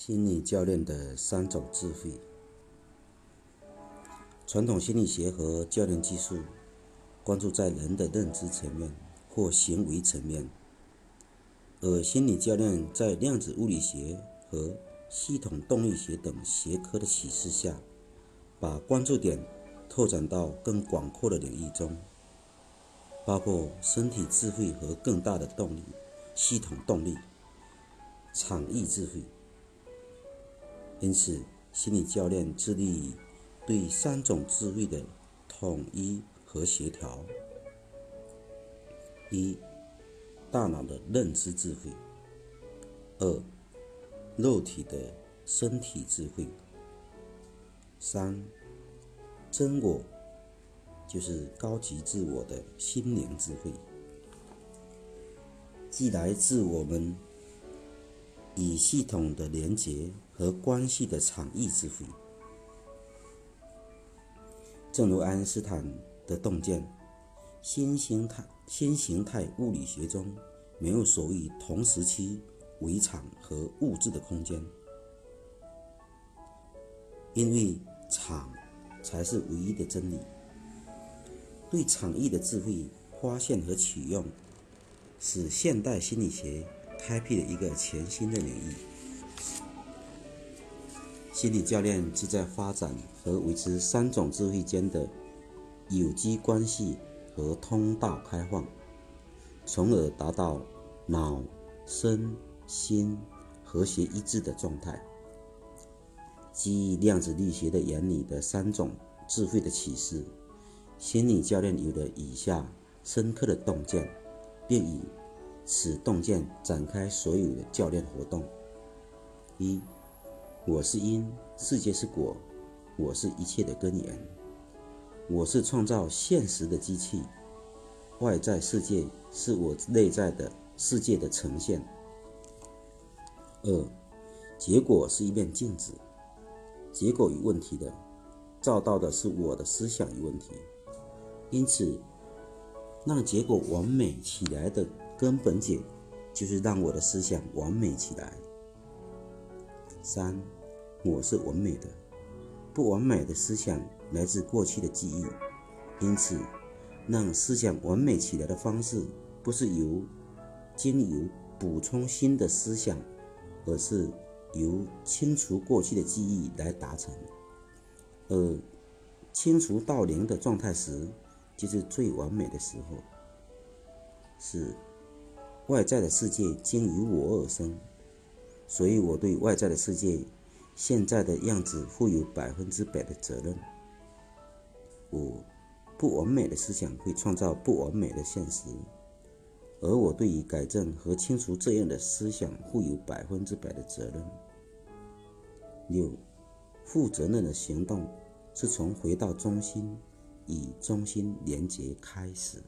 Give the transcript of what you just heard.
心理教练的三种智慧。传统心理学和教练技术关注在人的认知层面或行为层面，而心理教练在量子物理学和系统动力学等学科的启示下，把关注点拓展到更广阔的领域中，包括身体智慧和更大的动力——系统动力、场域智慧。因此，心理教练致力于对三种智慧的统一和协调：一、大脑的认知智慧；二、肉体的身体智慧；三、真我，就是高级自我的心灵智慧，既来自我们与系统的连结。和关系的场域智慧，正如爱因斯坦的洞见，新形态新形态物理学中没有所谓同时期围场和物质的空间，因为场才是唯一的真理。对场域的智慧发现和启用，使现代心理学开辟了一个全新的领域。心理教练旨在发展和维持三种智慧间的有机关系和通道开放，从而达到脑、身、心和谐一致的状态。基于量子力学的原理的三种智慧的启示，心理教练有了以下深刻的洞见，并以此洞见展开所有的教练活动：一。我是因，世界是果，我是一切的根源，我是创造现实的机器，外在世界是我内在的世界的呈现。二，结果是一面镜子，结果有问题的，照到的是我的思想有问题，因此，让结果完美起来的根本解，就是让我的思想完美起来。三。我是完美的，不完美的思想来自过去的记忆，因此，让思想完美起来的方式，不是由经由补充新的思想，而是由清除过去的记忆来达成。而清除到零的状态时，就是最完美的时候。是外在的世界经由我而生，所以我对外在的世界。现在的样子负有百分之百的责任。五，不完美的思想会创造不完美的现实，而我对于改正和清除这样的思想负有百分之百的责任。六，负责任的行动是从回到中心与中心连接开始。